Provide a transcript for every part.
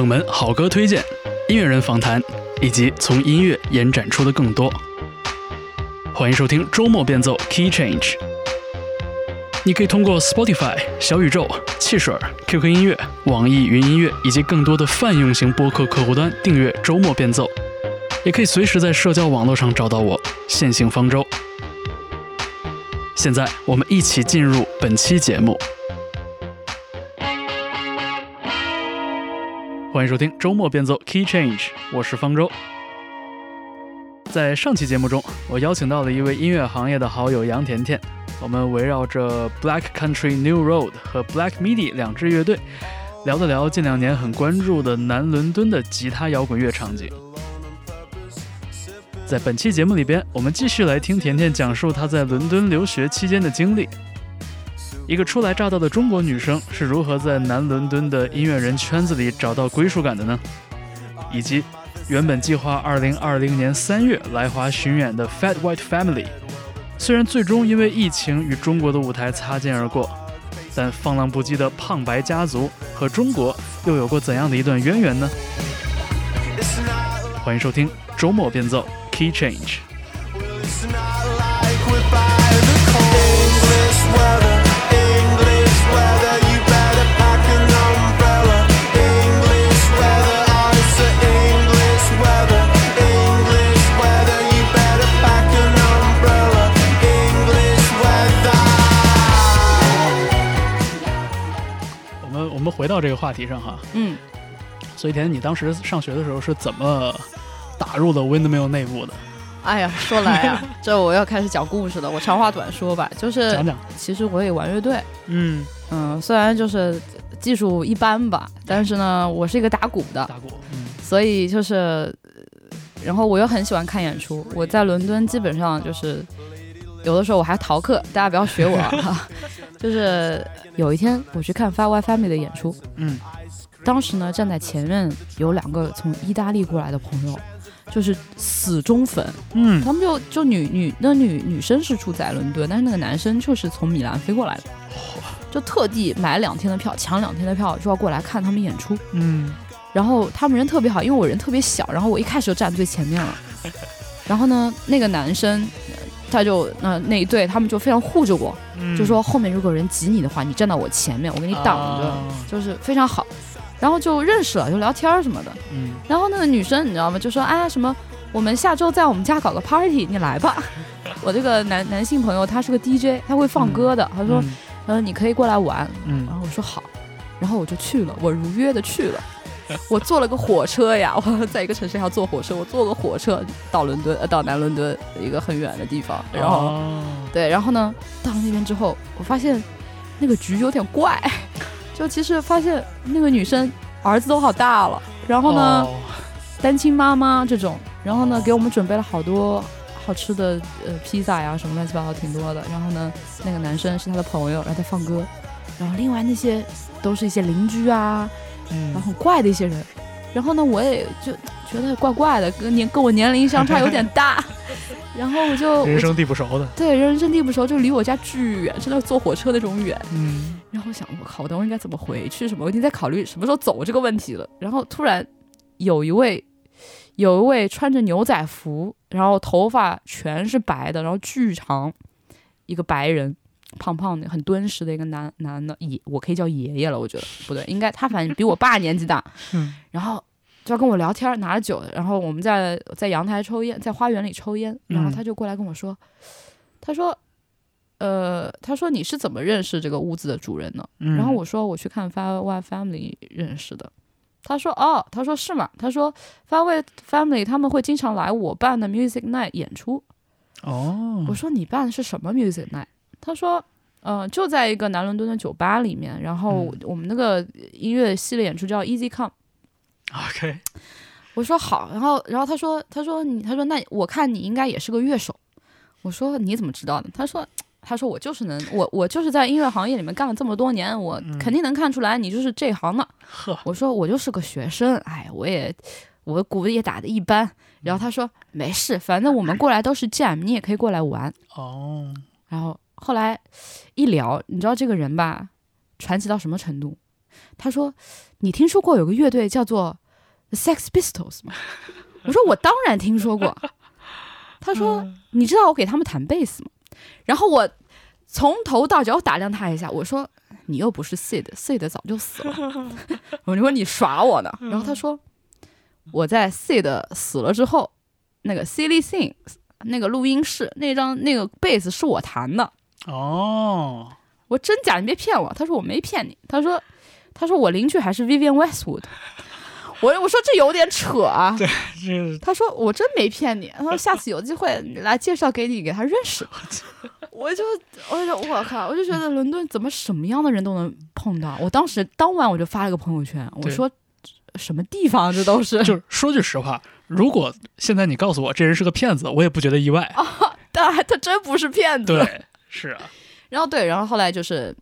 冷门好歌推荐、音乐人访谈，以及从音乐延展出的更多。欢迎收听周末变奏 Key Change。你可以通过 Spotify、小宇宙、汽水、QQ 音乐、网易云音乐以及更多的泛用型播客客户端订阅周末变奏，也可以随时在社交网络上找到我，线性方舟。现在我们一起进入本期节目。欢迎收听周末变奏 Key Change，我是方舟。在上期节目中，我邀请到了一位音乐行业的好友杨甜甜，我们围绕着 Black Country New Road 和 Black Midi 两支乐队，聊了聊近两年很关注的南伦敦的吉他摇滚乐场景。在本期节目里边，我们继续来听甜甜讲述她在伦敦留学期间的经历。一个初来乍到的中国女生是如何在南伦敦的音乐人圈子里找到归属感的呢？以及原本计划2020年3月来华巡演的 Fat White Family，虽然最终因为疫情与中国的舞台擦肩而过，但放浪不羁的胖白家族和中国又有过怎样的一段渊源呢？欢迎收听周末变奏 Key Change。到这个话题上哈，嗯，所以甜甜，你当时上学的时候是怎么打入的 Windmill 内部的？哎呀，说来呀，这我要开始讲故事了。我长话短说吧，就是讲讲。其实我也玩乐队，嗯嗯，虽然就是技术一般吧，但是呢，我是一个打鼓的，打鼓，嗯所以就是，然后我又很喜欢看演出。我在伦敦基本上就是有的时候我还逃课，大家不要学我啊。就是有一天我去看 White Family 的演出，嗯当时呢站在前面有两个从意大利过来的朋友，就是死忠粉，嗯，他们就就女女那女女生是住在伦敦，但是那个男生就是从米兰飞过来的，就特地买两天的票，抢两天的票，就要过来看他们演出。嗯然后他们人特别好，因为我人特别小，然后我一开始就站最前面了。然后呢，那个男生他就那那一对他们就非常护着我，嗯，就说后面如果有人挤你的话，你站到我前面，我给你挡着，啊就是非常好。然后就认识了，就聊天儿什么的。嗯然后那个女生你知道吗？就说啊什么，我们下周在我们家搞个 party，你来吧。我这个男男性朋友他是个 DJ，他会放歌的。他说，嗯呃，你可以过来玩。嗯然后我说好，然后我就去了，我如约的去了。我坐了个火车呀，我在一个城市还要坐火车，我坐个火车到伦敦，呃，到南伦敦一个很远的地方。然后、哦对，然后呢，到了那边之后，我发现那个局有点怪，就其实发现那个女生儿子都好大了，然后呢，哦单亲妈妈这种，然后呢哦，给我们准备了好多好吃的呃披萨呀什么乱七八糟挺多的。然后呢，那个男生是他的朋友，然后在放歌，然后另外那些都是一些邻居啊，然后嗯很怪的一些人。然后呢，我也就觉得怪怪的，跟年跟我年龄相差有点大，然后我就人生地不熟的，对人生地不熟，就离我家巨远，真的坐火车那种远。嗯然后我想，我靠，我等会儿应该怎么回去？什么？我已经在考虑什么时候走这个问题了。然后突然有一位，有一位穿着牛仔服，然后头发全是白的，然后巨长，一个白人，胖胖的，很敦实的一个男男的爷，我可以叫爷爷了，我觉得不对，应该他反正比我爸年纪大。嗯然后就要跟我聊天，拿着酒，然后我们在在阳台抽烟，在花园里抽烟，然后嗯他就过来跟我说，他说，呃，他说你是怎么认识这个屋子的主人呢？嗯，然后我说我去看 Fat White Family 认识的。他说哦，他说是吗？他说 Fat White Family 他们会经常来我办的 Music Night 演出。哦，我说你办的是什么 Music Night？他说。呃，就在一个南伦敦的酒吧里面，然后嗯我们那个音乐系列演出叫 Easy Come，OK，我说好，然后然后他说他说你他说那我看你应该也是个乐手，我说你怎么知道的？他说他说我就是能我我就是在音乐行业里面干了这么多年，我肯定能看出来你就是这行的。呵，我说我就是个学生，哎，我也我鼓也打的一般。然后他说没事，反正我们过来都是 jam，你也可以过来玩。哦，然后后来一聊，你知道这个人吧，传奇到什么程度？他说：“你听说过有个乐队叫做 The Sex Pistols 吗？” 我说：“我当然听说过。”他说：“你知道我给他们弹贝斯吗？”然后我从头到脚打量他一下，我说：“你又不是 Sid，Sid 早就死了。” 我说：“你耍我呢？”然后他说：“我在 Sid 死了之后，那个 Silly Things 那个录音室那张那个贝斯是我弹的。”哦，我真假？你别骗我。他说我没骗你。他说，他说我邻居还是 Vivian Westwood。我我说这有点扯啊。对，这他说我真没骗你。他说下次有机会来介绍给你，给他认识。我就我就我靠，我就觉得伦敦怎么什么样的人都能碰到。我当时当晚我就发了个朋友圈，我说什么地方这都是。就是说句实话，如果现在你告诉我这人是个骗子，我也不觉得意外。啊，但他真不是骗子。对，是啊。然后对，然后后来就是，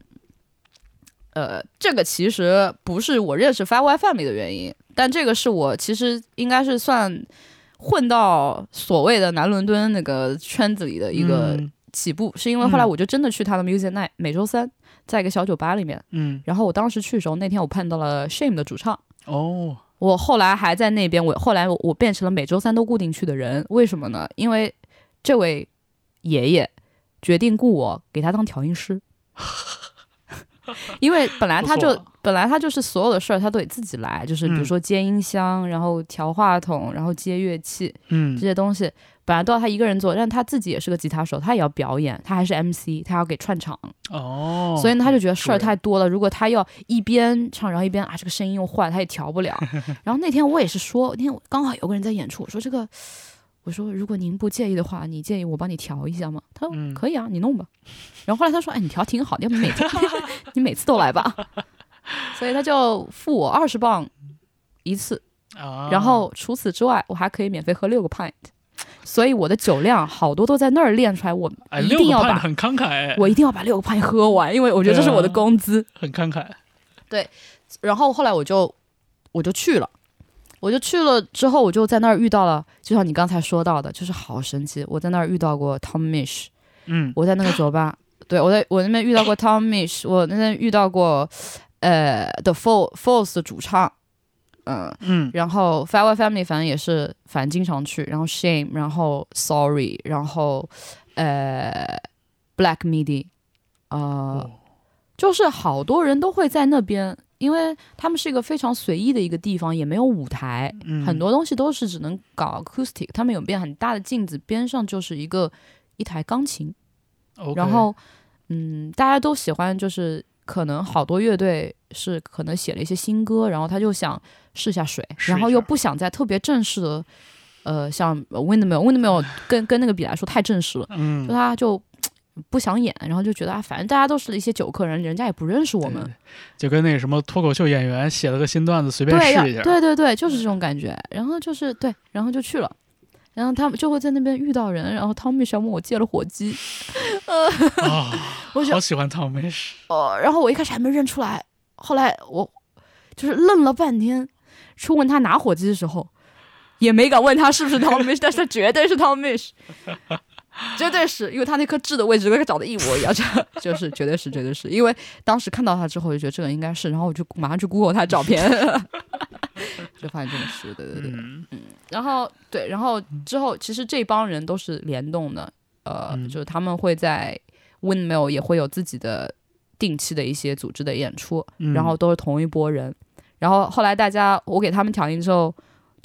呃，这个其实不是我认识 Five Y Family 的原因，但这个是我其实应该是算混到所谓的南伦敦那个圈子里的一个起步，是因为后来我就真的去他的 Music Night，每周三在一个小酒吧里面，嗯，然后我当时去的时候，那天我碰到了 Shame 的主唱，哦，我后来还在那边，我后来我变成了每周三都固定去的人，为什么呢？因为这位爷爷。决定雇我给他当调音师，因为本来他就本来他就是所有的事儿他都得自己来，就是比如说接音箱，然后调话筒，然后接乐器，嗯，这些东西本来都要他一个人做，但他自己也是个吉他手，他也要表演，他还是 MC，他要给串场，哦，所以呢他就觉得事儿太多了。如果他要一边唱，然后一边啊这个声音又坏，他也调不了。然后那天我也是说，那天刚好有个人在演出，我说这个。我说：“如果您不介意的话，你介意我帮你调一下吗？”他说：“可以啊，你弄吧。”然后后来他说：“哎，你调挺好，你每次 你每次都来吧。”所以他就付我二十磅一次，然后除此之外，我还可以免费喝六个 pint。所以我的酒量好多都在那儿练出来。我一定要把很慷慨，我一定要把六个 pint 喝完，因为我觉得这是我的工资。很慷慨。对，然后后来我就我就去了。我就去了之后，我就在那儿遇到了，就像你刚才说到的，就是好神奇。我在那儿遇到过 Tom Mish，嗯，我在那个酒吧，对我在我那边遇到过 Tom Mish，我那边遇到过呃 The Four Force 的主唱，嗯嗯，然后 Fire Family 反正也是，反正经常去，然后 Shame，然后 Sorry，然后呃 Black Midi，呃，就是好多人都会在那边。因为他们是一个非常随意的一个地方，也没有舞台，很多东西都是只能搞 acoustic。他们有面很大的镜子，边上就是一个一台钢琴。然后，嗯，大家都喜欢，就是可能好多乐队是可能写了一些新歌，然后他就想试下水，然后又不想在特别正式的，呃，像 Windmill，Windmill 跟跟那个比来说太正式了，嗯，就他就。不想演，然后就觉得啊，反正大家都是一些酒客人，人家也不认识我们，就跟那个什么脱口秀演员写了个新段子，随便试一下。对对对，就是这种感觉。然后就是对，然后就去了，然后他们就会在那边遇到人，然后汤米想问我借了火机，啊，我好喜欢汤米。哦，然后我一开始还没认出来，后来我就是愣了半天，去问他拿火机的时候，也没敢问他是不是汤米，但是他绝对是汤米。绝对是因为他那颗痣的位置跟他长得一模一样，就就是绝对是绝对是因为当时看到他之后就觉得这个应该是，然后我就马上去 Google 他照片，就发现真的是，对对对，嗯，然后对，然后之后其实这帮人都是联动的，呃，就是他们会在 Windmill 也会有自己的定期的一些组织的演出，然后都是同一波人，然后后来大家我给他们调音之后。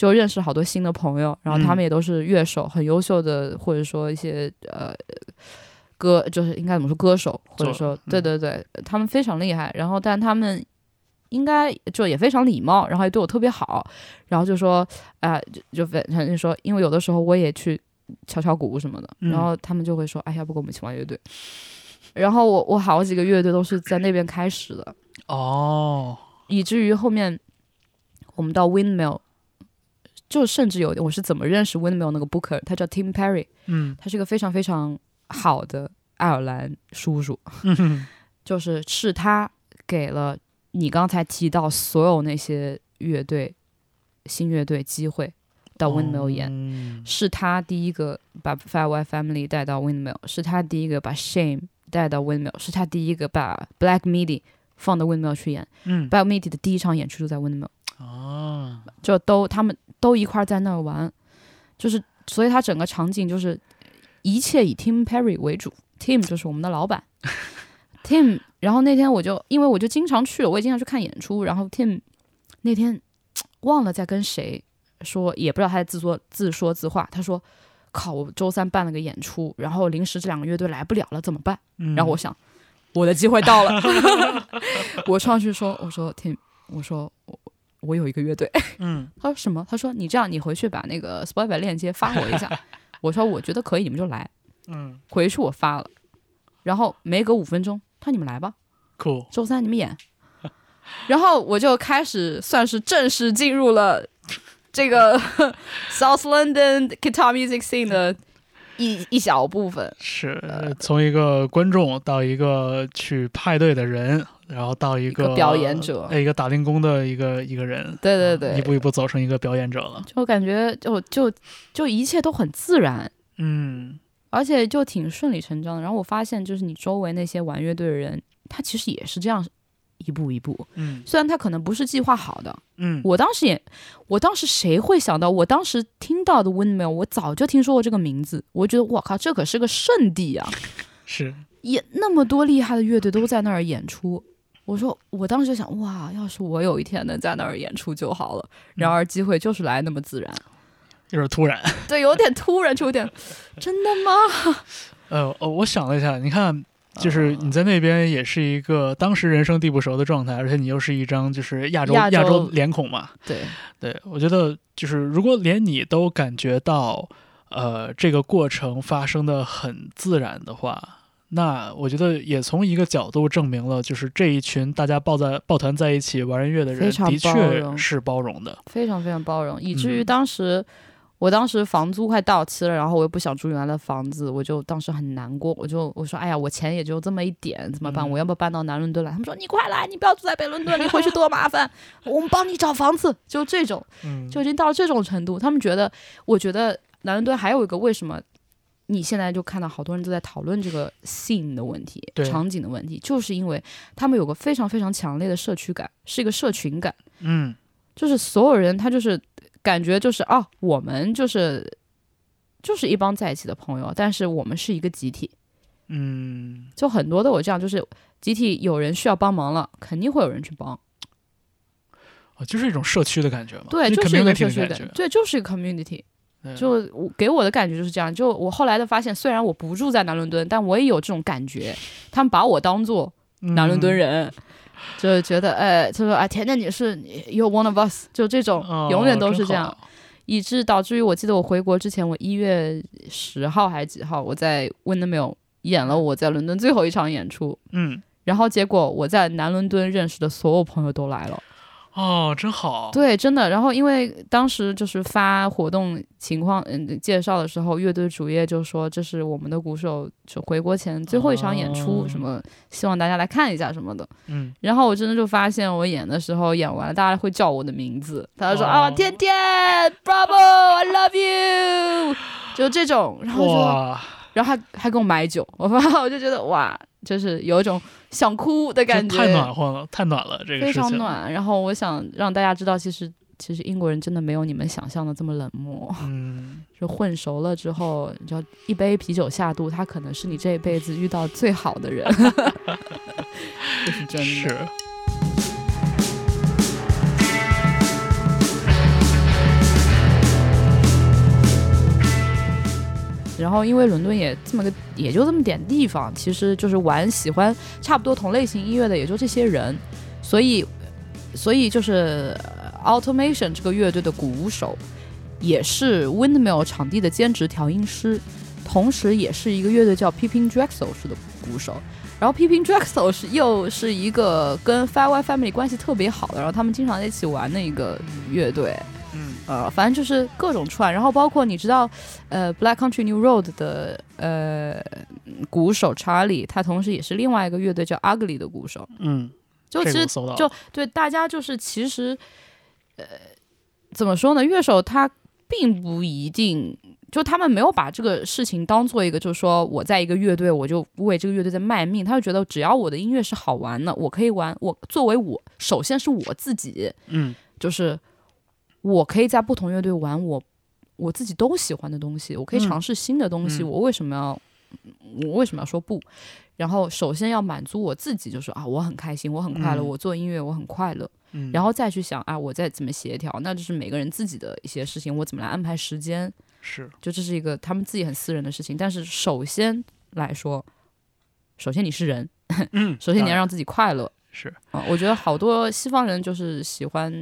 就认识好多新的朋友，然后他们也都是乐手，很优秀的，或者说一些呃歌，就是应该怎么说歌手，或者说对对对，他们非常厉害。然后，但他们应该就也非常礼貌，然后也对我特别好。然后就说啊，就反正说，因为有的时候我也去敲敲鼓什么的，然后他们就会说，哎，要不跟我们一起玩乐队。然后我我好几个乐队都是在那边开始的哦，以至于后面我们到 Windmill。就甚至有我是怎么认识 Windmill 那个 Booker，他叫 Tim Perry，嗯，他是一个非常非常好的爱尔兰叔叔，就是是他给了你刚才提到所有那些乐队新乐队机会到 Windmill 演，是他第一个把 Firewire Family 带到 Windmill，是他第一个把 Shame 带到 Windmill，是他第一个把 Black Midi 放到 Windmill 去演。嗯 b i o m i t 的第一场演出就在 Windmill，哦，就都他们都一块儿在那儿玩，就是所以它整个场景就是一切以 Tim Perry 为主，Tim 就是我们的老板，Tim。然后那天我就因为我就经常去，我也经常去看演出，然后 Tim 那天忘了在跟谁说，也不知道他在自说自说自话，他说。靠！我周三办了个演出，然后临时这两个乐队来不了了，怎么办？嗯然后我想，我的机会到了，我上去说，我说 Tim，我说我我有一个乐队，嗯他说什么？他说你这样，你回去把那个 Spotify 链接发我一下。我说我觉得可以，你们就来。嗯回去我发了，然后没隔五分钟，他说你们来吧，cool，，周三你们演。然后我就开始算是正式进入了这个 South London guitar music scene 的一一小部分。是呃从一个观众到一个去派对的人，然后到一个表演者哎，一个打零工的一个一个人，对对对啊一步一步走成一个表演者了。就感觉就就就一切都很自然，嗯而且就挺顺理成章的。然后我发现，就是你周围那些玩乐队的人，他其实也是这样一步一步。嗯虽然他可能不是计划好的，嗯，我当时也，我当时谁会想到？我当时听到的 Windmill，我早就听说过这个名字，我觉得我靠，这可是个圣地啊！是也那么多厉害的乐队都在那儿演出。我说，我当时就想，哇，要是我有一天能在那儿演出就好了。然而机会就是来那么自然，有点突然。对，有点突然，就有点，真的吗？呃哦，我想了一下，你看，就是你在那边也是一个当时人生地不熟的状态，而且你又是一张就是亚洲亚洲洲脸孔嘛。对，对，我觉得就是如果连你都感觉到，呃，这个过程发生的很自然的话，那我觉得也从一个角度证明了，就是这一群大家抱在抱团在一起玩音乐的人，的确是包容的。非常非常包容，以至于嗯当时。我当时房租快到期了，然后我又不想住原来的房子，我就当时很难过，我就我说，哎呀，我钱也就这么一点，怎么办？嗯我要不要搬到南伦敦来？他们说你快来，你不要住在北伦敦，你回去多麻烦，我们帮你找房子，就这种，嗯，就已经到了这种程度。他们觉得，我觉得南伦敦还有一个为什么 你现在就看到好多人都在讨论这个 scene 的问题，场景的问题，就是因为他们有个非常非常强烈的社区感，是一个社群感。嗯。就是所有人他就是感觉就是哦，我们就是就是一帮在一起的朋友，但是我们是一个集体，嗯，就很多都有这样，就是集体有人需要帮忙了，肯定会有人去帮，哦就是一种社区的感觉嘛，对，就就是一个社区感的感觉，，对，就是一个 community，对就我给我的感觉就是这样。就我后来的发现，虽然我不住在南伦敦，但我也有这种感觉，他们把我当做南伦敦嗯人。就觉得，哎，他说啊，甜甜你是 you're one of us，就这种，哦永远都是这样。以致导致于我记得我回国之前，我一月十号还是几号，我在 Windmill 演了我在伦敦最后一场演出，嗯，然后结果我在南伦敦认识的所有朋友都来了，哦，真好，对，真的。然后因为当时就是发活动情况，嗯，介绍的时候，乐队主页就说这是我们的鼓手就回国前最后一场演出，哦什么希望大家来看一下什么的。嗯，然后我真的就发现，我演的时候演完了，大家会叫我的名字，大家说、哦啊，天天，Bravo，I love you，就这种，然后就，哇，然后还还给我买酒，我发我就觉得哇，就是有一种想哭的感觉，太暖和了，太暖了，这个非，常暖。然后我想让大家知道，其实其实英国人真的没有你们想象的这么冷漠，嗯，就混熟了之后，你知道一杯啤酒下肚，他可能是你这一辈子遇到最好的人，这是真的。是，然后因为伦敦也这么个，也就这么点地方，其实就是玩喜欢差不多同类型音乐的也就这些人，所以，所以就是 Automation 这个乐队的鼓手也是 Windmill 场地的兼职调音师，同时也是一个乐队叫 Pippin Drexel 是的鼓手。然后 Pippin Drexel 是又是一个跟 Firewire Family 关系特别好的，然后他们经常在一起玩的一个乐队。嗯呃，反正就是各种串，然后包括你知道，呃，Black Country New Road 的呃鼓手 Charlie，他同时也是另外一个乐队叫 Ugly 的鼓手，嗯，就其实就对大家就是其实，呃，怎么说呢？乐手他并不一定，就他们没有把这个事情当做一个，就是说我在一个乐队，我就为这个乐队在卖命。他就觉得只要我的音乐是好玩的，我可以玩。我作为我，首先是我自己，嗯就是我可以在不同乐队玩我我自己都喜欢的东西，我可以嗯尝试新的东西。嗯我为什么要我为什么要说不？然后首先要满足我自己，就是啊，我很开心，我很快乐，嗯我做音乐我很快乐。嗯，然后再去想啊，我再怎么协调，那就是每个人自己的一些事情，我怎么来安排时间，是就这是一个他们自己很私人的事情。但是首先来说，首先你是人，嗯，首先你要让自己快乐是，啊。我觉得好多西方人就是喜欢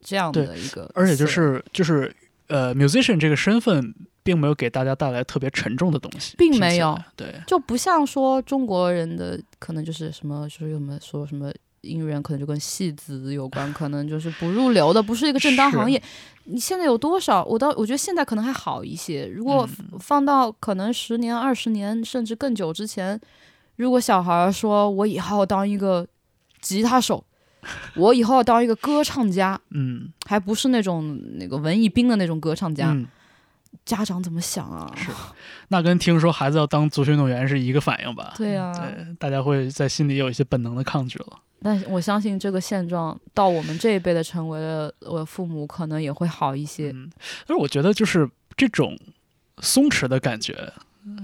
这样的一个，而且就是就是呃，musician 这个身份并没有给大家带来特别沉重的东西，并没有，对，就不像说中国人的可能就是什么，就是有什么说什么音乐人可能就跟戏子有关，可能就是不入流的，不是一个正当行业。你现在有多少？我倒我觉得现在可能还好一些。如果嗯放到可能十年、二十年甚至更久之前，如果小孩儿说我以后当一个吉他手，我以后要当一个歌唱家，嗯还不是那种那个文艺兵的那种歌唱家，嗯，家长怎么想啊？是，那跟听说孩子要当足球运动员是一个反应吧？对啊，对，大家会在心里有一些本能的抗拒了。但我相信这个现状到我们这一辈的成为了我父母，可能也会好一些。嗯，但是我觉得就是这种松弛的感觉，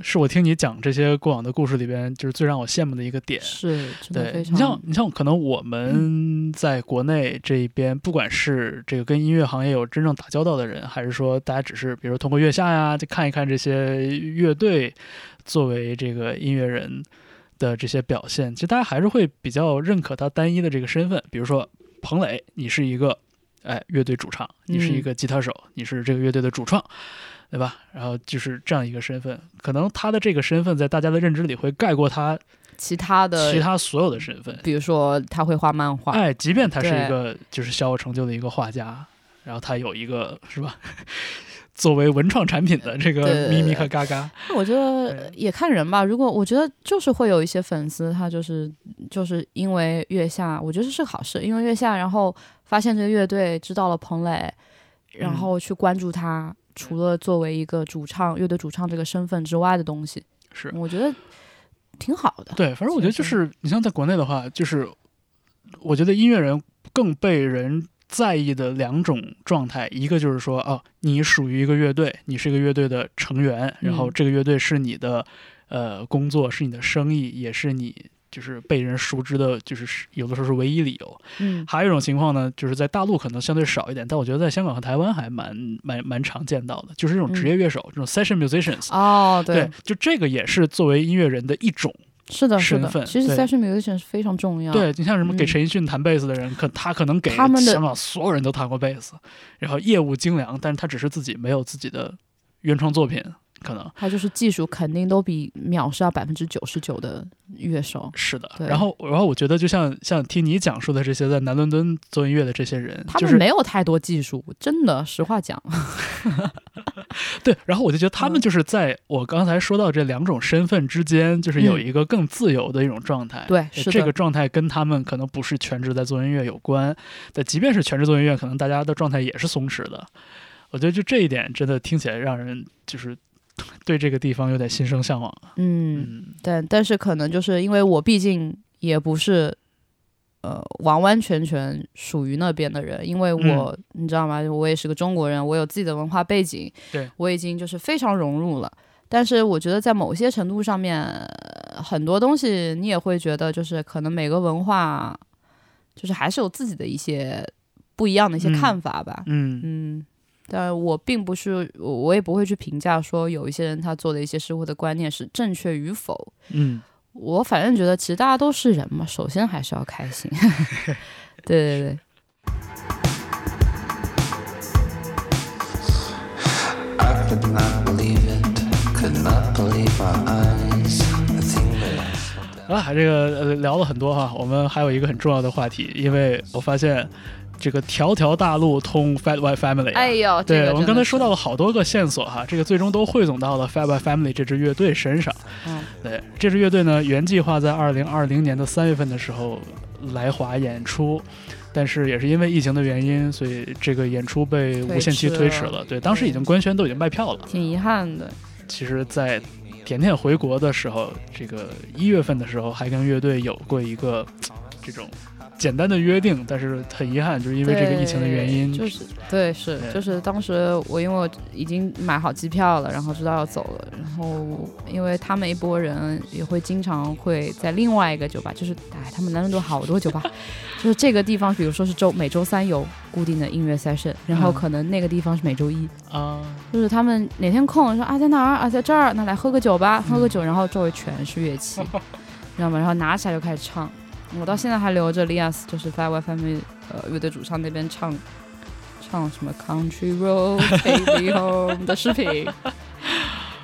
是我听你讲这些过往的故事里边，就是最让我羡慕的一个点。是，对非你像。你像可能我们在国内这一边，不管是这个跟音乐行业有真正打交道的人，还是说大家只是比如通过月下呀，就看一看这些乐队作为这个音乐人的这些表现，其实大家还是会比较认可他单一的这个身份。比如说彭磊，你是一个哎乐队主唱，你是一个吉他手，你是这个乐队的主创。对吧？然后就是这样一个身份，可能他的这个身份在大家的认知里会盖过他其他的，其他所有的身份。比如说他会画漫画，哎，即便他是一个就是小有成就的一个画家，然后他有一个是吧，作为文创产品的这个对咪咪和嘎嘎，我觉得也看人吧。如果我觉得就是会有一些粉丝，他就是就是因为月下，我觉得是好事，因为月下，然后发现这个乐队，知道了彭磊，然嗯后去关注他。除了作为一个主唱、乐队主唱这个身份之外的东西，是我觉得挺好的。对，反正我觉得就是你像在国内的话，就是我觉得音乐人更被人在意的两种状态，一个就是说，哦，你属于一个乐队，你是一个乐队的成员，然后嗯这个乐队是你的呃工作，是你的生意，也是你就是被人熟知的，就是有的时候是唯一理由。嗯，还有一种情况呢，就是在大陆可能相对少一点，但我觉得在香港和台湾还蛮蛮蛮常见到的，就是这种职业乐手，这种 session musicians。哦，对，就这个也是作为音乐人的一种。是的，是的。身份其实 session musician 是非常重要。，对你像什么给嗯陈奕迅弹贝斯的人，可他可能给他们的香港所有人都弹过贝斯，然后业务精良，但是他只是自己没有自己的原创作品，可能他就是技术肯定都比秒杀百分之九十九的乐手。是的。然后，然后我觉得就像像听你讲述的这些在南伦敦做音乐的这些人，他们就是没有太多技术，真的，实话讲。对，然后我就觉得他们嗯就是在我刚才说到这两种身份之间，就是有嗯一个更自由的一种状态。对，是这个，状态跟他们可能不是全职在做音乐有关，但即便是全职做音乐，可能大家的状态也是松弛的。我觉得就这一点真的听起来让人就是 对这个地方有点心生向往啊。嗯，嗯但但是可能就是因为我毕竟也不是。呃，完完全全属于那边的人，因为我、你知道吗？我也是个中国人，我有自己的文化背景，对我已经就是非常融入了。但是我觉得在某些程度上面，呃很多东西你也会觉得，就是可能每个文化，就是还是有自己的一些不一样的一些嗯看法吧。嗯嗯，但我并不是，我我也不会去评价说有一些人他做的一些事或的观念是正确与否。嗯，我反正觉得，其实大家都是人嘛，首先还是要开心。对对对了，这个呃聊了很多哈，我们还有一个很重要的话题，因为我发现这个条条大路通 Fat White Family 啊。哎呦，这对，个我们刚才说到了，好多个线索哈，这个最终都汇总到了 Fat White Family 这支乐队身上。嗯对，这支乐队呢，原计划在二零二零年的三月份的时候来华演出，但是也是因为疫情的原因，所以这个演出被无限期推推迟了迟了。对，当时已经官宣都已经卖票了。挺遗憾的。其实，在甜甜回国的时候，这个一月份的时候，还跟乐队有过一个这种简单的约定，但是很遗憾，就是因为这个疫情的原因，就是对是对。就是当时我因为我已经买好机票了，然后知道要走了，然后因为他们一拨人也会经常会在另外一个酒吧，就是哎他们南伦敦好多酒吧，就是这个地方，比如说是周每周三有固定的音乐 session，然后嗯可能那个地方是每周一，啊，就是他们哪天空说啊在哪儿啊在这儿，那来喝个酒吧，喝嗯个酒，然后周围全是乐器，知道吗？然后拿起来就开始唱。我到现在还留着 Lias，就是 Five Family 呃乐队主唱那边唱唱什么 Country Road Me Home 的视频。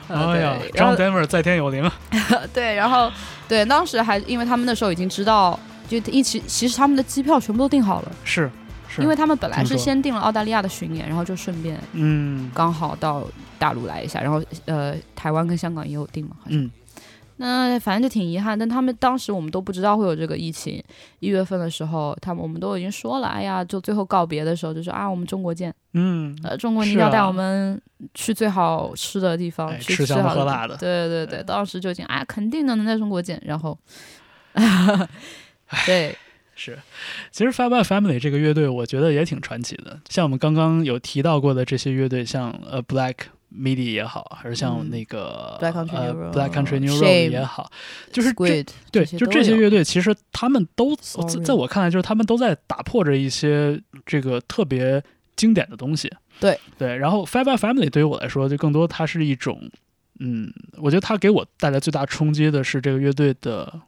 呃哎呀张 Denver 在天有灵，对，然后对，当时还因为他们那时候已经知道，就一起其实他们的机票全部都订好了，是是，因为他们本来是先订了澳大利亚的巡演，然后就顺便嗯刚好到大陆来一下，然后呃，台湾跟香港也有订嘛，好像。嗯那反正就挺遗憾，但他们当时我们都不知道会有这个疫情。一月份的时候，他们我们都已经说了，哎呀，就最后告别的时候就说啊，我们中国见，嗯，呃，中国你要带我们去最好吃的地方，哎去吃香的喝辣的对对对，当时就已经哎，肯定的能在中国见，然后，对，是，其实 Fab Family 这个乐队，我觉得也挺传奇的。像我们刚刚有提到过的这些乐队，像呃 Black Midi 也好，还是像嗯。那个、Black Country 呃 New Road Black Country New Road Shame 也好，就是对，就这些乐队，其实他们都在我看来，就是他们都在打破着一些这个特别经典的东西。对。对，然后 Fab Family 对于我来说，就更多它是一种，嗯，我觉得它给我带来最大冲击的是这个乐队的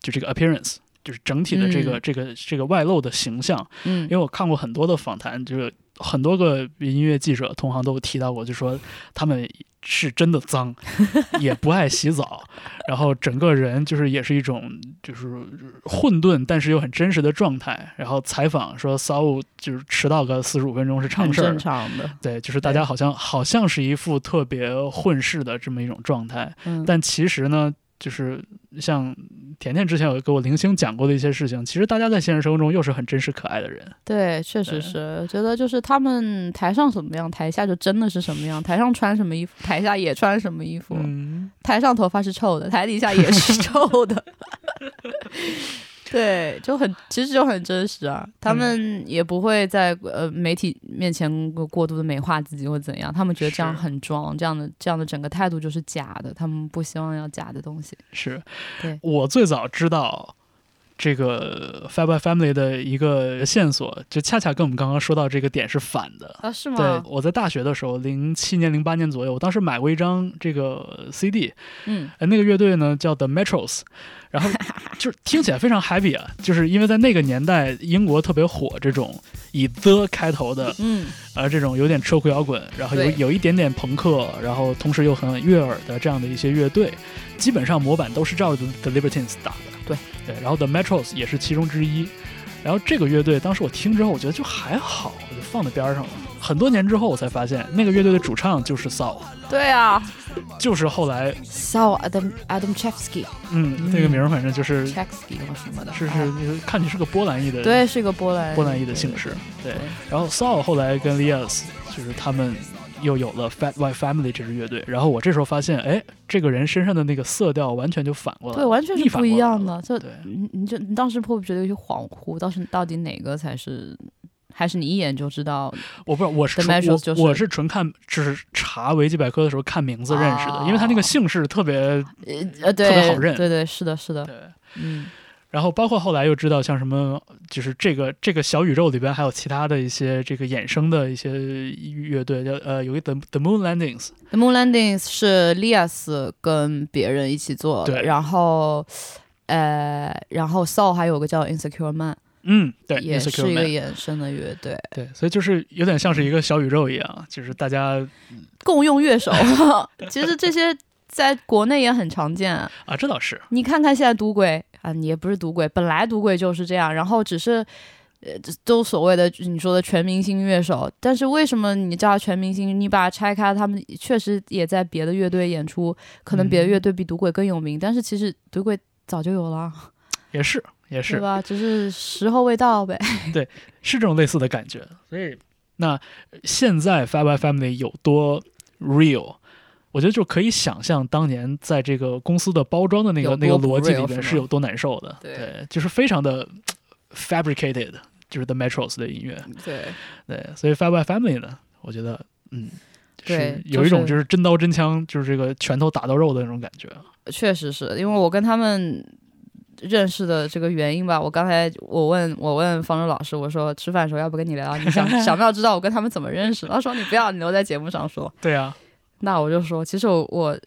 就这个 appearance。就是整体的这个、嗯。这个这个外露的形象，嗯。因为我看过很多的访谈，就是很多个音乐记者同行都提到过，就说他们是真的脏，也不爱洗澡，然后整个人就是也是一种就是混沌，但是又很真实的状态。然后采访说骚务就是迟到个四十五分钟是常事儿，常的，对，就是大家好像好像是一副特别混世的这么一种状态，嗯，但其实呢，就是像甜甜之前有给我零星讲过的一些事情，其实大家在现实生活中又是很真实可爱的人。对，确实是，觉得就是他们台上什么样，台下就真的是什么样，台上穿什么衣服，台下也穿什么衣服，嗯，台上头发是臭的，台底下也是 臭的。对，就很其实就很真实啊，他们也不会在呃媒体面前过度的美化自己或怎样，他们觉得这样很装，这样的这样的整个态度就是假的，他们不希望要假的东西。是。对。我最早知道这个 Fab Family 的一个线索，就恰恰跟我们刚刚说到这个点是反的。啊，是吗对？，我在大学的时候，零七年、零八年左右，我当时买过一张这个 CD，嗯，呃，那个乐队呢叫 The Metros，然后 就是听起来非常 happy 啊，就是因为在那个年代，英国特别火这种以 The 开头的，嗯，呃，这种有点车库摇滚，然后有有一点点朋克，然后同时又很悦耳的这样的一些乐队，基本上模板都是照着 The Libertines 打的。对对，然后 The Metros 也是其中之一。然后这个乐队当时我听之后，我觉得就还好，我就放在边上了。很多年之后，我才发现那个乐队的主唱就是 Saul，对啊就是后来，So Adam Adam Chevsky 嗯，那个名儿反正就是 Chevsky 或什么的，是啊是，看你是个波兰裔的对，是个波兰波兰裔的姓氏。对对，然后 Saul 后来跟 Lias 就是他们又有了 Fat White Family 这支乐队，然后我这时候发现，哎，这个人身上的那个色调完全就反过来了，对，完全是不一样的。就对，你你就你当时会不会觉得有些恍惚？当时到底哪个才是？还是你一眼就知道？我不知道，我是纯 Measures 就是我我是纯看，就是查维基百科的时候看名字认识的，哦因为他那个姓氏特别呃呃，对，特别好认对对，是的，是的，对。嗯，然后包括后来又知道，像什么，就是这个这个小宇宙里边还有其他的一些这个衍生的一些乐队，叫呃有一个 The The Moon Landings，The Moon Landings 是 Lias 跟别人一起做的，对然后呃，然后 Soul 还有个叫 Insecure Man，嗯，对，也是一个衍生的乐队，对，所以就是有点像是一个小宇宙一样，就是大家共用乐手。其实这些在国内也很常见啊。啊，这倒是，你看看现在赌鬼啊，你也不是赌鬼，本来赌鬼就是这样，然后只是。呃，这都所谓的你说的全明星乐手，但是为什么你叫他全明星？你把它拆开，他们确实也在别的乐队演出，可能别的乐队比赌鬼更有名，但是其实赌鬼早就有了。也是也是对吧？只是时候未到呗。对是这种类似的感觉。所以，那现在 Five Family 有多 real？我觉得就可以想象当年在这个公司的包装的那个那个逻辑里边是有多难受的。对就是非常的 fabricated，就是 The Metros 的音乐。对，对，所以 Five Family 呢，我觉得，嗯，对是有一种就是就是真刀真枪，就是这个拳头打到肉的那种感觉。确实是因为我跟他们认识的这个原因吧。我刚才我问我问方舟老师，我说吃饭的时候要不跟你聊聊？你想 想不要知道我跟他们怎么认识？他说你不要，你留在节目上说。对啊，那我就说，其实我我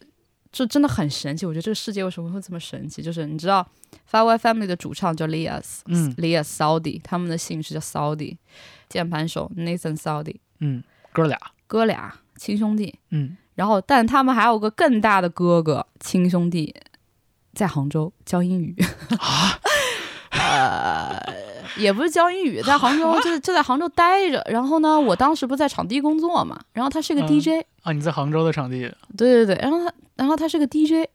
这真的很神奇。我觉得这个世界为什么会这么神奇？就是你知道 f i v e Family 的主唱叫 Lias，嗯 Lias Saudi，他们的姓氏叫 Saudi，键盘手 Nathan Saudi，嗯，哥俩，哥俩亲兄弟。嗯，然后，但他们还有个更大的哥哥，亲兄弟，在杭州教英语。啊，呃，也不是教英语，在杭州就 就在杭州待着。然后呢，我当时不是在场地工作嘛，然后他是个嗯 DJ，、啊，你在杭州的场地，对对对，然后他然后他是个 DJ。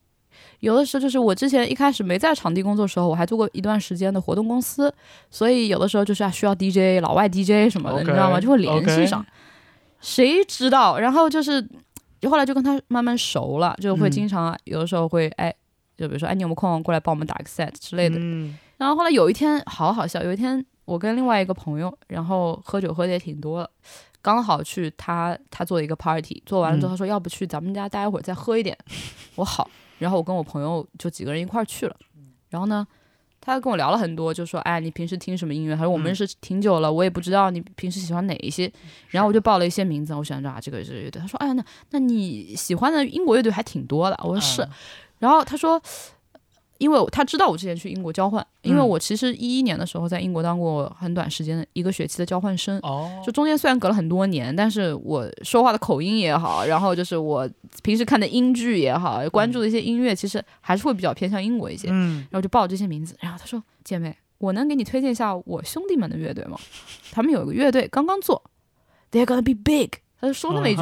有的时候就是我之前一开始没在场地工作的时候，我还做过一段时间的活动公司，所以有的时候就是要需要 DJ 老外 DJ 什么的你知道吗？就会联系上。谁知道？然后就是后来就跟他慢慢熟了，就会嗯经常、有的时候会哎，就比如说哎你有没有空过来帮我们打个 set 之类的。嗯然后后来有一天好好笑，有一天我跟另外一个朋友，然后喝酒喝的也挺多了，刚好去他他做一个 party，做完了之后嗯他说要不去咱们家待一会儿再喝一点，我好，然后我跟我朋友就几个人一块儿去了，然后呢。他跟我聊了很多，就说：“哎，你平时听什么音乐？”他说：“我们嗯认识挺久了，我也不知道你平时喜欢哪一些。”然后我就报了一些名字，我想着啊，这个是乐队。他说：“哎，那那你喜欢的英国乐队还挺多的。”我说：“是。嗯然后他说，因为我他知道我之前去英国交换，因为嗯我其实一一年的时候在英国当过很短时间的一个学期的交换生。哦，就中间虽然隔了很多年，但是我说话的口音也好，然后就是我平时看的英剧也好，关注的一些音乐，其实还是会比较偏向英国一些。嗯然后就报这些名字，然后他说：“姐妹，我能给你推荐一下我兄弟们的乐队吗？他们有个乐队刚刚做，They're gonna be big。”他就说那么一句，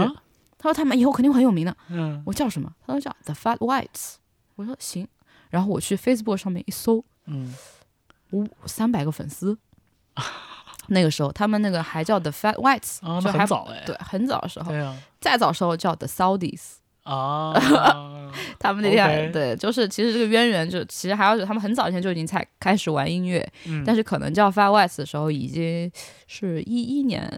他说他们以后肯定会很有名的。嗯我叫什么？他说叫 The Fat Whites。我说行，然后我去 Facebook 上面一搜，嗯五三百个粉丝。那个时候他们那个还叫 The Fat Whites，、啊，就还很早哎，对，很早的时候，对啊再早时候叫 The Saudis。啊，他们那天对，就是其实这个渊源就其实还要是他们很早以前就已经才开始玩音乐，嗯但是可能叫 Fat Whites 的时候已经是一一年、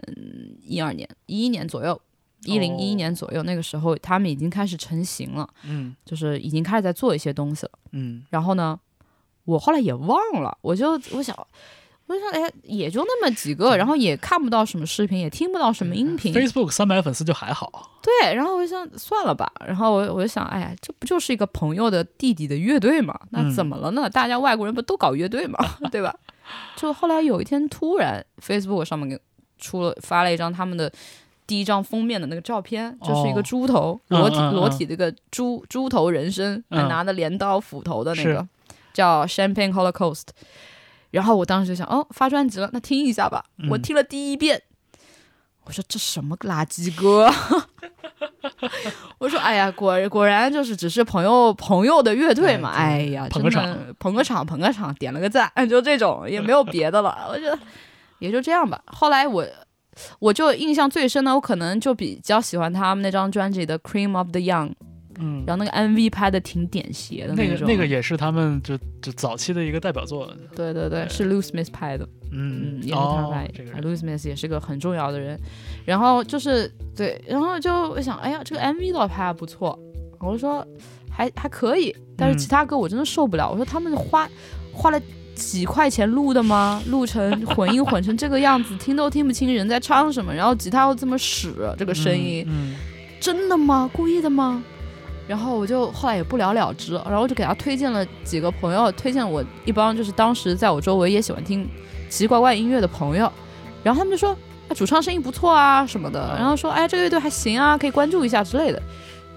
一二年、一一年左右，一零一一年左右，那个时候他们已经开始成型了，嗯就是已经开始在做一些东西了。嗯然后呢，我后来也忘了，我就我想，我就想，哎，也就那么几个，然后也看不到什么视频，也听不到什么音频，，Facebook 三百粉丝就还好，对。然后我就想，算了吧。然后我我就想，哎呀，这不就是一个朋友的弟弟的乐队嘛？那嗯怎么了呢？大家外国人不都搞乐队嘛，对吧？就后来有一天，突然 Facebook 上面给出了发了一张他们的。第一张封面的那个照片，就是一个哦猪头，嗯裸体嗯嗯裸体的一个猪猪头人身，还嗯拿着镰刀斧头的那个，叫 Champagne Holocaust。然后我当时就想，哦，发专辑了，那听一下吧。嗯我听了第一遍，我说这什么垃圾歌？我说，哎呀，果果然就是只是朋友朋友的乐队嘛。哎哎呀，捧个场捧个场，捧个场，点了个赞，就这种，也没有别的了。我觉得也就这样吧。后来我我就印象最深的，我可能就比较喜欢他们那张专辑的《Cream of the Young》，嗯，然后那个 MV 拍的挺点邪的种。那个那个也是他们就就早期的一个代表作，对对对，是 Lou Smith 拍的。嗯嗯，也是他哦拍。这个 l o u i Smith 也是个很重要的人。然后就是对，然后就我想，哎呀，这个 MV 倒拍的不错，我就说还还可以，但是嗯其他歌我真的受不了。我说他们花花了几块钱录的吗？录成混音混成这个样子，听都听不清人在唱什么，然后吉他又这么使，这个声音、嗯，真的吗？故意的吗？然后我就后来也不了了之，然后我就给他推荐了几个朋友，推荐我一帮就是当时在我周围也喜欢听奇奇怪怪音乐的朋友，然后他们就说啊主唱声音不错啊什么的，然后说哎这个乐队还行啊，可以关注一下之类的，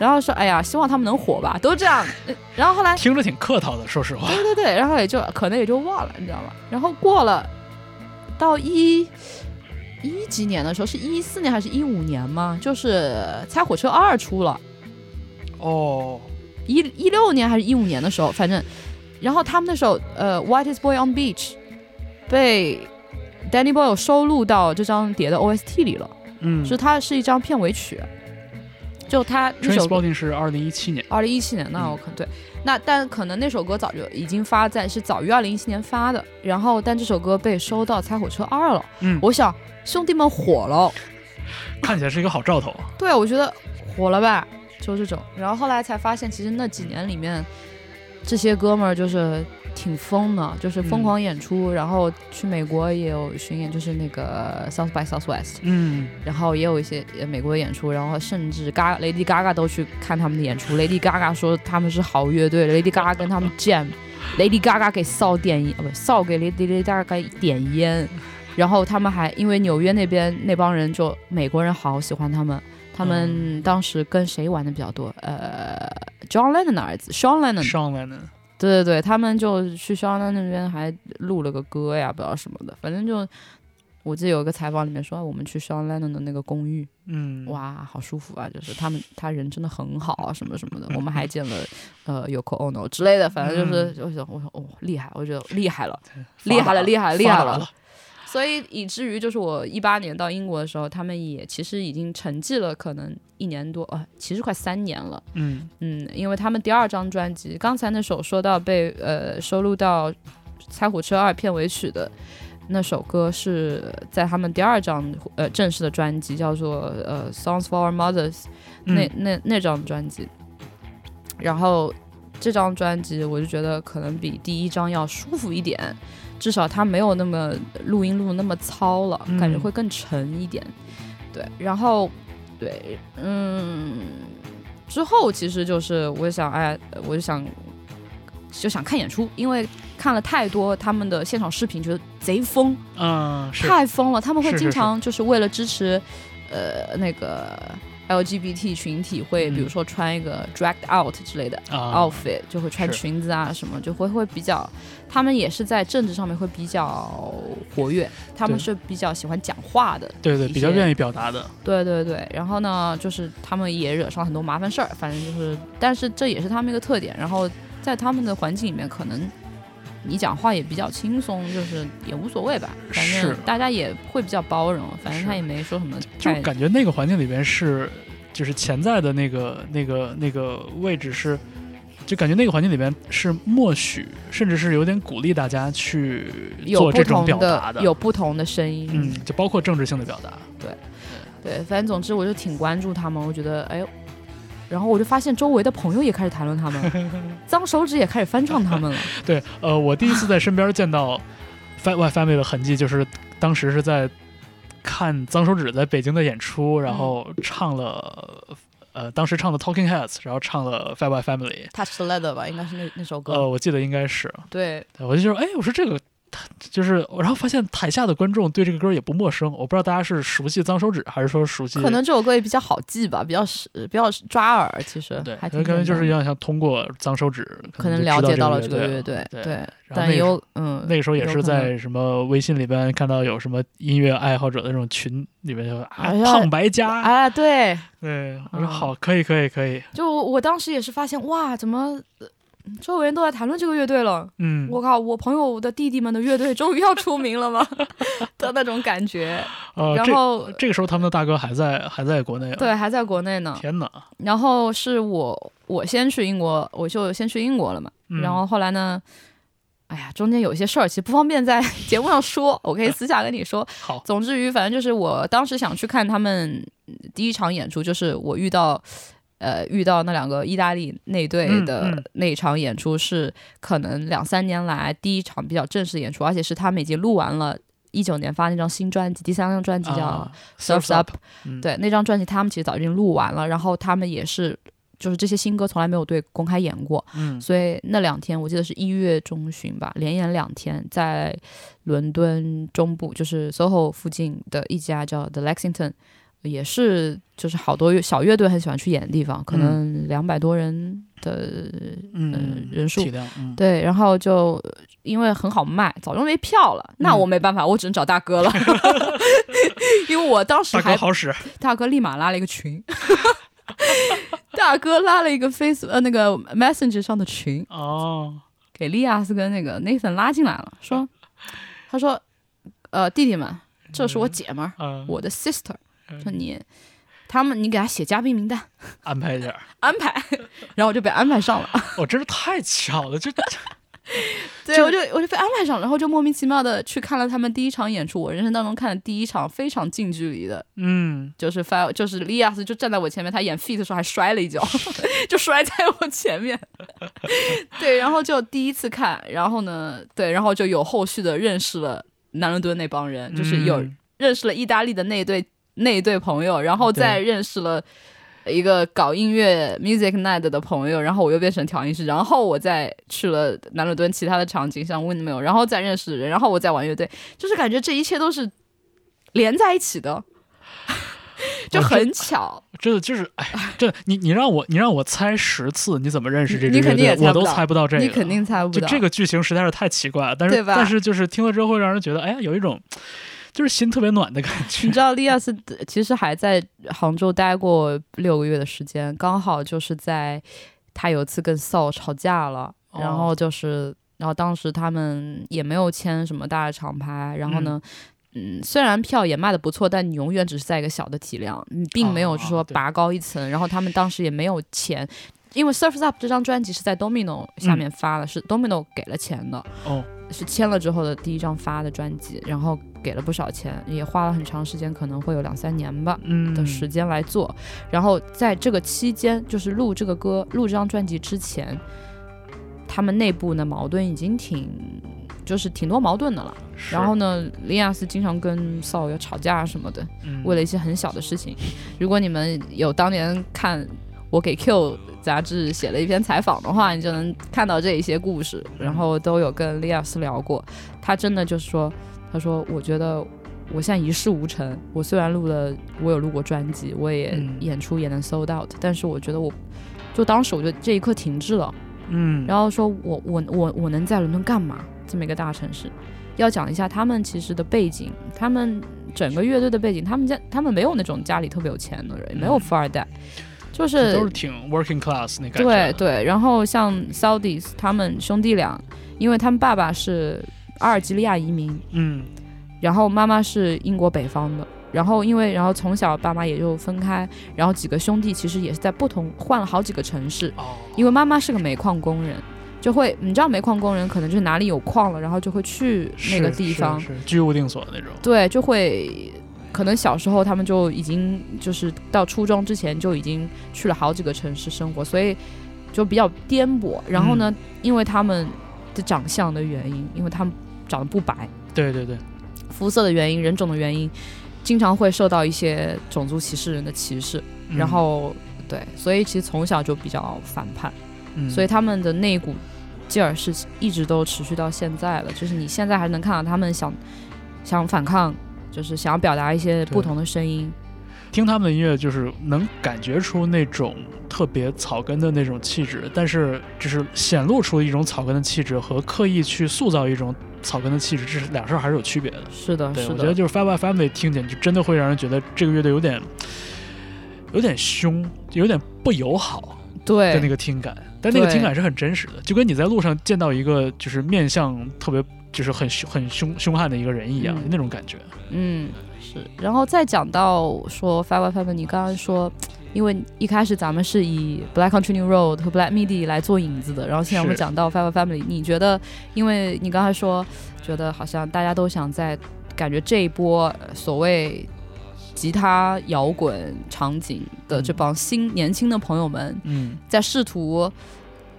然后说哎呀希望他们能火吧，都这样，呃 然后后来听着挺客套的，说实话，对对对，然后也就可能也就忘了，你知道吗？然后过了到一一几年的时候，是一四年还是一五年吗？就是《猜火车二》出了。哦，一一六年还是一五年的时候，反正然后他们那首呃《Whitest Boy on Beach》被 Danny Boyle 收录到这张碟的 OST 里了，嗯是它是一张片尾曲。就他那首歌，，Trainspotting 是二零一七年，二零一七年，那我可能对，那但可能那首歌早就已经发在是早于二零一七年发的，然后但这首歌被收到《猜火车二》了，嗯，我想兄弟们火了，看起来是一个好兆头。对啊，我觉得火了吧，就这种。然后后来才发现，其实那几年里面，这些哥们儿就是挺疯的，就是疯狂演出，然后去美国也有巡演，就是那个 South by Southwest，嗯，然后也有一些呃美国的演出，然后甚至 Gaga Lady Gaga 都去看他们的演出。Lady Gaga 说他们是好乐队，Lady Gaga 跟他们 jam。Lady Gaga 给扫点烟，呃不扫给 Lady Gaga 点烟，然后他们还因为纽约那边那帮人就美国人好喜欢他们，他们当时跟谁玩的比较多？呃，John Lennon 的儿子 Sean Lennon，上来呢，对对对，他们就去 Sean Lennon 那边还录了个歌呀，不知道什么的，反正就我记得有一个采访里面说，我们去 Sean Lennon 的那个公寓，嗯，哇，好舒服啊！就是他们他人真的很好啊，什么什么的。我们还见了 呃 Yoko Ono 之类的，反正就是我想我说哦厉害，我觉得厉害了，厉害了，厉害了，厉害了。所以以至于就是我一八年到英国的时候，他们也其实已经沉寂了，可能一年多啊、呃其实快三年了。嗯嗯，因为他们第二张专辑，刚才那首说到被呃收录到《猜火车二》片尾曲的那首歌，是在他们第二张呃正式的专辑，叫做呃《Songs for Our Mothers》那嗯那那张专辑。然后这张专辑，我就觉得可能比第一张要舒服一点，至少它没有那么录音录得那么糙了，嗯感觉会更沉一点。对，然后对，嗯，之后其实就是我想，哎，我就想就想看演出，因为看了太多他们的现场视频，觉得贼疯，太疯了。他们会经常就是为了支持呃那个 LGBT 群体，会嗯。比如说穿一个 dragged out 之类的啊。outfit，就会穿裙子啊什么，就会会比较，他们也是在政治上面会比较活跃，他们是比较喜欢讲话的，对对，比较愿意表达的，对对对，然后呢，就是他们也惹上很多麻烦事儿，反正就是，但是这也是他们一个特点。然后在他们的环境里面，可能你讲话也比较轻松，就是也无所谓吧，反正大家也会比较包容，反正他也没说什么就感觉那个环境里边是，就是潜在的那个那个那个位置是，就感觉那个环境里边是默许，甚至是有点鼓励大家去做这种表达的有不同的声音，嗯，就包括政治性的表达，对，反正总之我就挺关注他们，我觉得哎呦。然后我就发现周围的朋友也开始谈论他们了，脏手指也开始翻唱他们了。对，呃，我第一次在身边见到 Fat White Family 的痕迹，就是当时是在看脏手指在北京的演出，然后唱了，呃，当时唱的 Talking Heads，然后唱了 Fat White Family，Touch the Leather 吧，应该是那那首歌。呃，我记得应该是，对，对我就觉得，哎，我说这个。他就是，然后发现台下的观众对这个歌也不陌生，我不知道大家是熟悉脏手指，还是说熟悉，可能这首歌也比较好记吧，比较是比较抓耳，其实对，还挺可能就是有点像通过脏手指，可能了解到了这这个乐队，对，但那个有嗯，那个时候也是在什么微信里边看到有什么音乐爱好者的那种群里面就啊哎呀胖白家，啊，对，对我说啊好，可以可以可以，就我我当时也是发现哇，怎么呃周围人都在谈论这个乐队了？嗯，我靠，我朋友的弟弟们的乐队终于要出名了吗？的那种感觉。呃，然后这个时候他们的大哥还在还在国内，，对，还在国内呢。天哪，然后是我我先去英国，我就先去英国了嘛。嗯然后后来呢？哎呀，中间有一些事儿，其实不方便在 节目上说，我可以私下跟你说。好，总之于，反正就是我当时想去看他们嗯第一场演出，就是我遇到。呃，遇到那两个意大利内队嗯的嗯。那一场演出是可能两三年来第一场比较正式的演出，而且是他们已经录完了一九年发那张新专辑，第三张专辑叫啊《Surfs Up》，嗯，对，那张专辑他们其实早已经录完了，然后他们也是，就是这些新歌从来没有对公开演过，嗯。所以那两天我记得是一月中旬吧，连演两天，在伦敦中部，就是 SOHO 附近的一家叫 The Lexington，也是就是好多乐小乐队很喜欢去演的地方，可能两百多人的嗯人数，嗯，对，然后就因为很好卖，早就没票了，那嗯。我没办法，我只能找大哥了，因为我当时大还哥好使，大哥立马拉了一个群，大哥拉了一个 Face 呃那个 Messenger 上的群，哦，给利亚斯跟那个 Nathan 拉进来了，说，他说，呃，弟弟们，这是我姐们儿，嗯，我的 sister，说你，他们你给他写嘉宾名单，安排一下。安排，然后我就被安排上了。哦，真是太巧了，这对，我就我就被安排上，然后就莫名其妙的去看了他们第一场演出，我人生当中看的第一场非常近距离的，嗯，就是 f 就是利亚斯就站在我前面，他演 feat 的时候还摔了一跤，就摔在我前面。对，然后就第一次看，然后呢，对，然后就有后续的认识了南伦敦那帮人，就是有嗯认识了意大利的那一对那一对朋友，然后再认识了。一个搞音乐 music night 的朋友，然后我又变成调音师，然后我再去了南伦敦其他的场景，像 Windmill，然后再认识人，然后我再玩乐队，就是感觉这一切都是连在一起的，就很巧。真的就是，哎，真的，你你让我你让我猜十次，你怎么认识这支乐你肯定也队，我都猜不到这个，你肯定猜不到。就这个剧情实在是太奇怪了，但是对吧？但是就是听了之后会让人觉得，哎呀，有一种就是心特别暖的感觉你。知道利亚斯其实还在杭州待过六个月的时间，刚好就是在他有一次跟 Soul 吵架了，哦然后就是，然后当时他们也没有签什么大的厂牌，然后呢。嗯，虽然票也卖的不错，但你永远只是在一个小的体量，你并没有就说拔高一层。然后他们当时也没有钱，因为 Surf's Up 这张专辑是在 Domino 下面发的，是 Domino 给了钱的。哦，是签了之后的第一张发的专辑，然后给了不少钱，也花了很长时间，可能会有两三年吧嗯的时间来做。然后在这个期间，就是录这个歌、录这张专辑之前，他们内部呢矛盾已经挺，就是挺多矛盾的了。然后呢，利亚斯经常跟少友吵架什么的，嗯为了一些很小的事情。如果你们有当年看我给 Q 杂志写了一篇采访的话，你就能看到这一些故事，然后都有跟利亚斯聊过。他真的就是说，他说我觉得我现在一事无成。我虽然录了，我有录过专辑，我也嗯演出也能 sold out，但是我觉得我就当时我就这一刻停滞了。嗯，然后说我我我我能在伦敦干嘛？这么一个大城市，要讲一下他们其实的背景，他们整个乐队的背景，他们家他们没有那种家里特别有钱的人，也没有嗯富二代，就是都是挺 working class 那感觉。对，对。然后像 Saudis 他们兄弟俩，因为他们爸爸是阿尔及利亚移民，嗯然后妈妈是英国北方的。然后因为然后从小爸妈也就分开，然后几个兄弟其实也是在不同换了好几个城市，哦，因为妈妈是个煤矿工人，就会你知道煤矿工人可能就是哪里有矿了，然后就会去那个地方，居无定所的那种。对，就会可能小时候他们就已经就是到初中之前就已经去了好几个城市生活，所以就比较颠簸。然后呢，嗯因为他们的长相的原因，因为他们长得不白，对对对，肤色的原因、人种的原因，经常会受到一些种族歧视人的歧视。嗯然后对，所以其实从小就比较反叛。嗯所以他们的那股劲儿是一直都持续到现在了，就是你现在还能看到他们想想反抗，就是想要表达一些不同的声音。听他们的音乐，就是能感觉出那种特别草根的那种气质，但是就是显露出一种草根的气质和刻意去塑造一种草根的气质，这是两事儿还是有区别的。是的，是的，我觉得就是 Five by Family 听见就真的会让人觉得这个乐队有点有点凶，有点不友好对的那，个听感，但那个听感是很真实的，就跟你在路上见到一个就是面相特别就是很凶很凶凶悍的一个人一样、嗯那种感觉。嗯，是。然后再讲到说 Five Five，你刚刚说。因为一开始咱们是以 Black Country New Road 和 Black Midi 来做引子的，然后现在我们讲到 Five Family，你觉得？因为你刚才说，觉得好像大家都想在感觉这一波呃所谓吉他摇滚场景的这帮新年轻的朋友们，嗯，在试图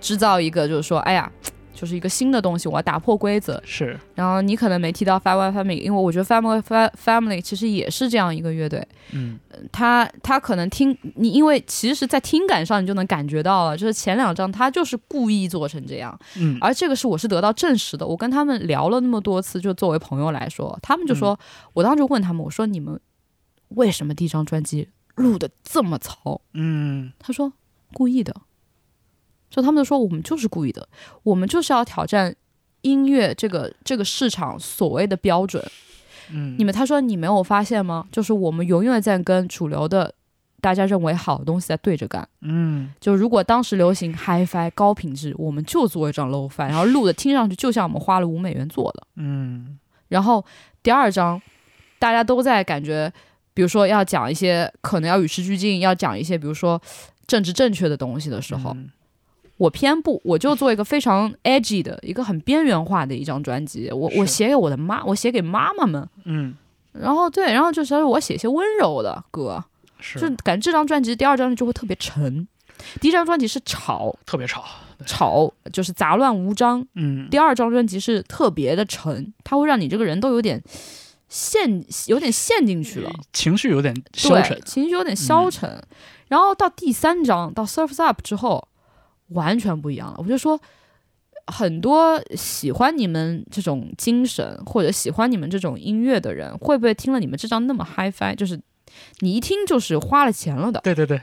制造一个，就是说，哎呀，就是一个新的东西，我要打破规则。是，然后你可能没提到 Five Family，因为我觉得 Family Family 其实也是这样一个乐队。嗯他他可能听你，因为其实，在听感上你就能感觉到了，就是前两张他就是故意做成这样，嗯，而这个是我是得到证实的。我跟他们聊了那么多次，就作为朋友来说，他们就说，我当时问他们，我说你们为什么第一张专辑录的这么糙？嗯他说故意的，就他们就说我们就是故意的，我们就是要挑战音乐这个这个市场所谓的标准。嗯，你们他说你没有发现吗？就是我们永远在跟主流的大家认为好的东西在对着干。嗯就如果当时流行 HiFi 高品质，我们就做一张 Low-Fi，然后录的听上去就像我们花了五美元做的。嗯然后第二章，大家都在感觉，比如说要讲一些可能要与时俱进，要讲一些比如说政治正确的东西的时候，嗯我偏不，我就做一个非常 edgy 的一个很边缘化的一张专辑。我我写给我的妈，我写给妈妈们。嗯然后对，然后就是我写一些温柔的歌，是就感觉这张专辑第二张就会特别沉。第一张专辑是吵特别吵，吵，就是杂乱无章。嗯第二张专辑是特别的沉，它会让你这个人都有点陷，有点陷进去了，情绪有点消对沉，，情绪有点消沉。然后到第三章到 Surfs Up 之后，完全不一样了。我就说，很多喜欢你们这种精神或者喜欢你们这种音乐的人，会不会听了你们这张那么 HiFi，就是你一听就是花了钱了的对对对，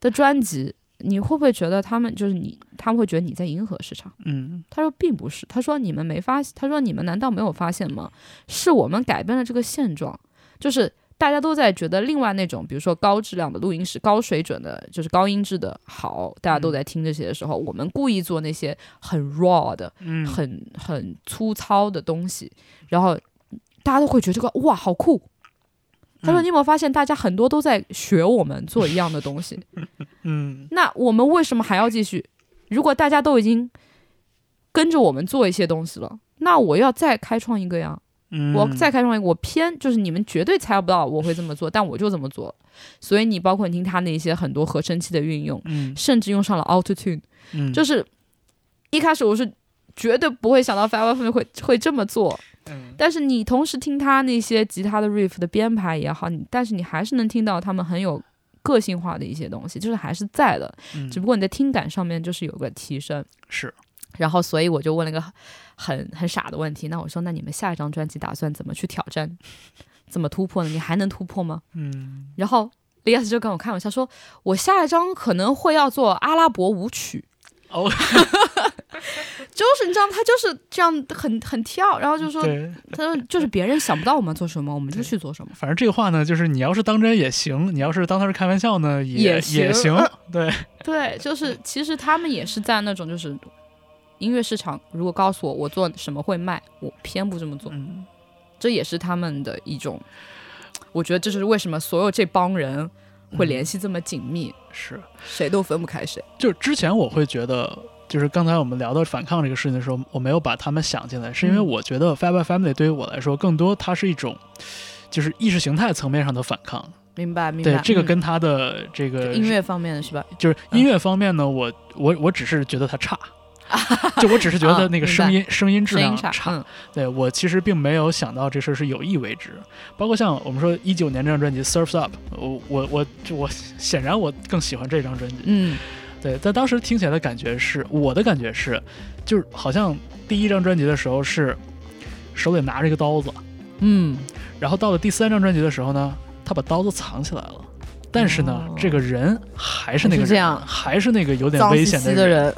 的专辑？你会不会觉得他们就是你？他们会觉得你在迎合市场？嗯他说并不是，他说你们没发，他说你们难道没有发现吗？是我们改变了这个现状，就是大家都在觉得另外那种，比如说高质量的录音室、高水准的，就是高音质的好，大家都在听这些的时候，我们故意做那些很 raw 的、嗯很很粗糙的东西，然后大家都会觉得这个哇好酷。他说：“嗯你有没有发现，大家很多都在学我们做一样的东西？嗯那我们为什么还要继续？如果大家都已经跟着我们做一些东西了，那我要再开创一个呀！嗯，我再开创一个，我偏就是你们绝对猜不到我会这么做，但我就这么做。所以你包括你听他那些很多合成器的运用，嗯甚至用上了 Auto Tune，嗯就是一开始我是绝对不会想到 Five F 会会这么做，嗯但是你同时听他那些吉他的 riff 的编排也好，你但是你还是能听到他们很有个性化的一些东西，就是还是在的。嗯只不过你在听感上面就是有个提升。是然后，所以我就问了个很很傻的问题，那我说，那你们下一张专辑打算怎么去挑战，怎么突破呢？你还能突破吗？嗯然后李斯就跟我开玩笑说，我下一张可能会要做阿拉伯舞曲。哦，就是你知道，他就是这样很很跳，然后就说，他说就是别人想不到我们做什么，我们就去做什么。反正这个话呢，就是你要是当真也行，你要是当他是开玩笑呢，也也行对，对，就是其实他们也是在那种就是音乐市场，如果告诉我我做什么会卖，我偏不这么做。嗯这也是他们的一种，我觉得这是为什么所有这帮人会联系这么紧密，是。谁都分不开谁。就之前我会觉得，就是刚才我们聊到反抗这个事情的时候，我没有把他们想进来，是因为嗯我觉得 Fab Family 对于我来说，更多它是一种，就是意识形态层面上的反抗。明白，明对，这个嗯跟他的这个音乐方面的是吧？就是音乐方面呢，我我我只是觉得它差，就我只是觉得那个声音、声音质量差。对我其实并没有想到这事儿是有意为之，包括像我们说一九年这张专辑《Surfs Up》，我我我就我显然我更喜欢这张专辑。嗯对，在当时听起来的感觉是，我的感觉是，就是好像第一张专辑的时候是手里拿着一个刀子，嗯，然后到了第三张专辑的时候呢，他把刀子藏起来了。但是呢，哦。这个人还是那个人，还是这样。还是那个有点危险兮的人，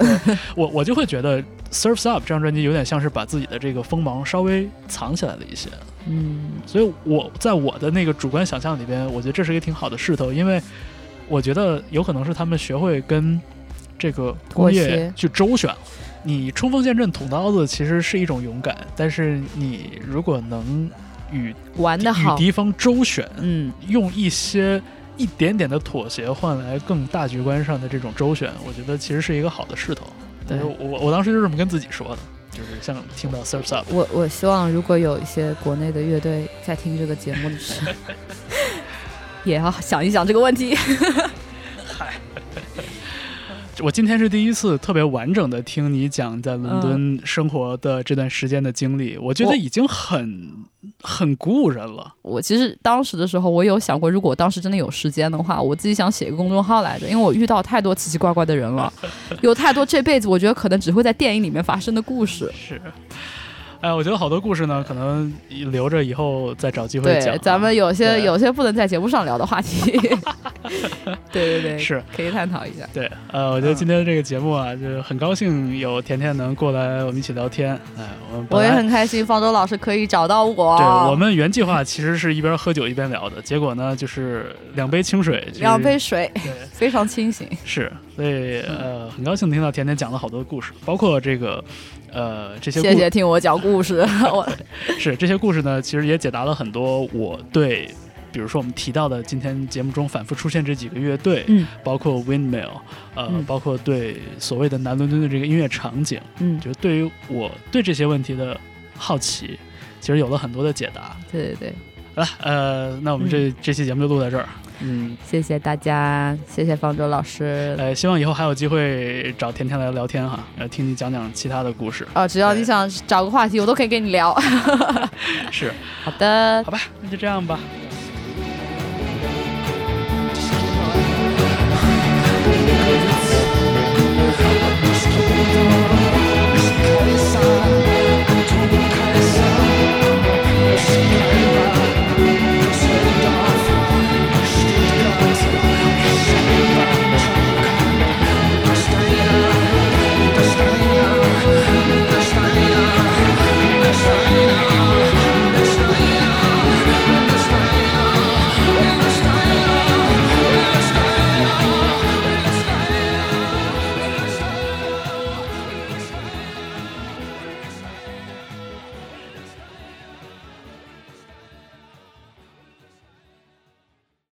我我就会觉得《Surfs Up》这张专辑有点像是把自己的这个锋芒稍微藏起来了一些，嗯。所以我在我的那个主观想象里边，我觉得这是一个挺好的势头，因为我觉得有可能是他们学会跟这个工业去周旋了。你冲锋陷阵捅刀子其实是一种勇敢，但是你如果能与玩的好与，敌方周旋，嗯，用一些一点点的妥协换来更大局观上的这种周旋，我觉得其实是一个好的势头。对我我我当时就这么跟自己说的，就是像听到 Surfs Up，我我希望如果有一些国内的乐队在听这个节目的时候，也要想一想这个问题。我今天是第一次特别完整的听你讲在伦敦生活的这段时间的经历，我觉得已经很很鼓舞人了。我其实当时的时候，我有想过，如果我当时真的有时间的话，我自己想写一个公众号来着，因为我遇到太多奇奇怪怪的人了，有太多这辈子我觉得可能只会在电影里面发生的故事。是，哎，我觉得好多故事呢，可能留着以后再找机会讲啊。对，咱们有些有些不能在节目上聊的话题。对对对，是可以探讨一下。对，呃，我觉得今天的这个节目啊，就是很高兴有甜甜能过来我们一起聊天。哎，我们我也很开心，方舟老师可以找到我。对我们原计划其实是一边喝酒一边聊的，结果呢就是两杯清水，两杯水，非常清醒。是，所以呃，很高兴听到甜甜讲了好多故事，包括这个，呃，这些故谢谢听我讲故事，我是这些故事呢，其实也解答了很多我对，比如说我们提到的今天节目中反复出现这几个乐队，嗯包括 Windmill，呃，嗯包括对所谓的南伦敦的这个音乐场景，嗯，就是对于我对这些问题的好奇，其实有了很多的解答。对对对，好了，呃，那我们这、这期节目就录在这儿。嗯，谢谢大家，谢谢方舟老师。呃，希望以后还有机会找甜甜来聊天哈，呃，听你讲讲其他的故事。哦，只要你想找个话题，我都可以跟你聊。是，好的，好吧，那就这样吧。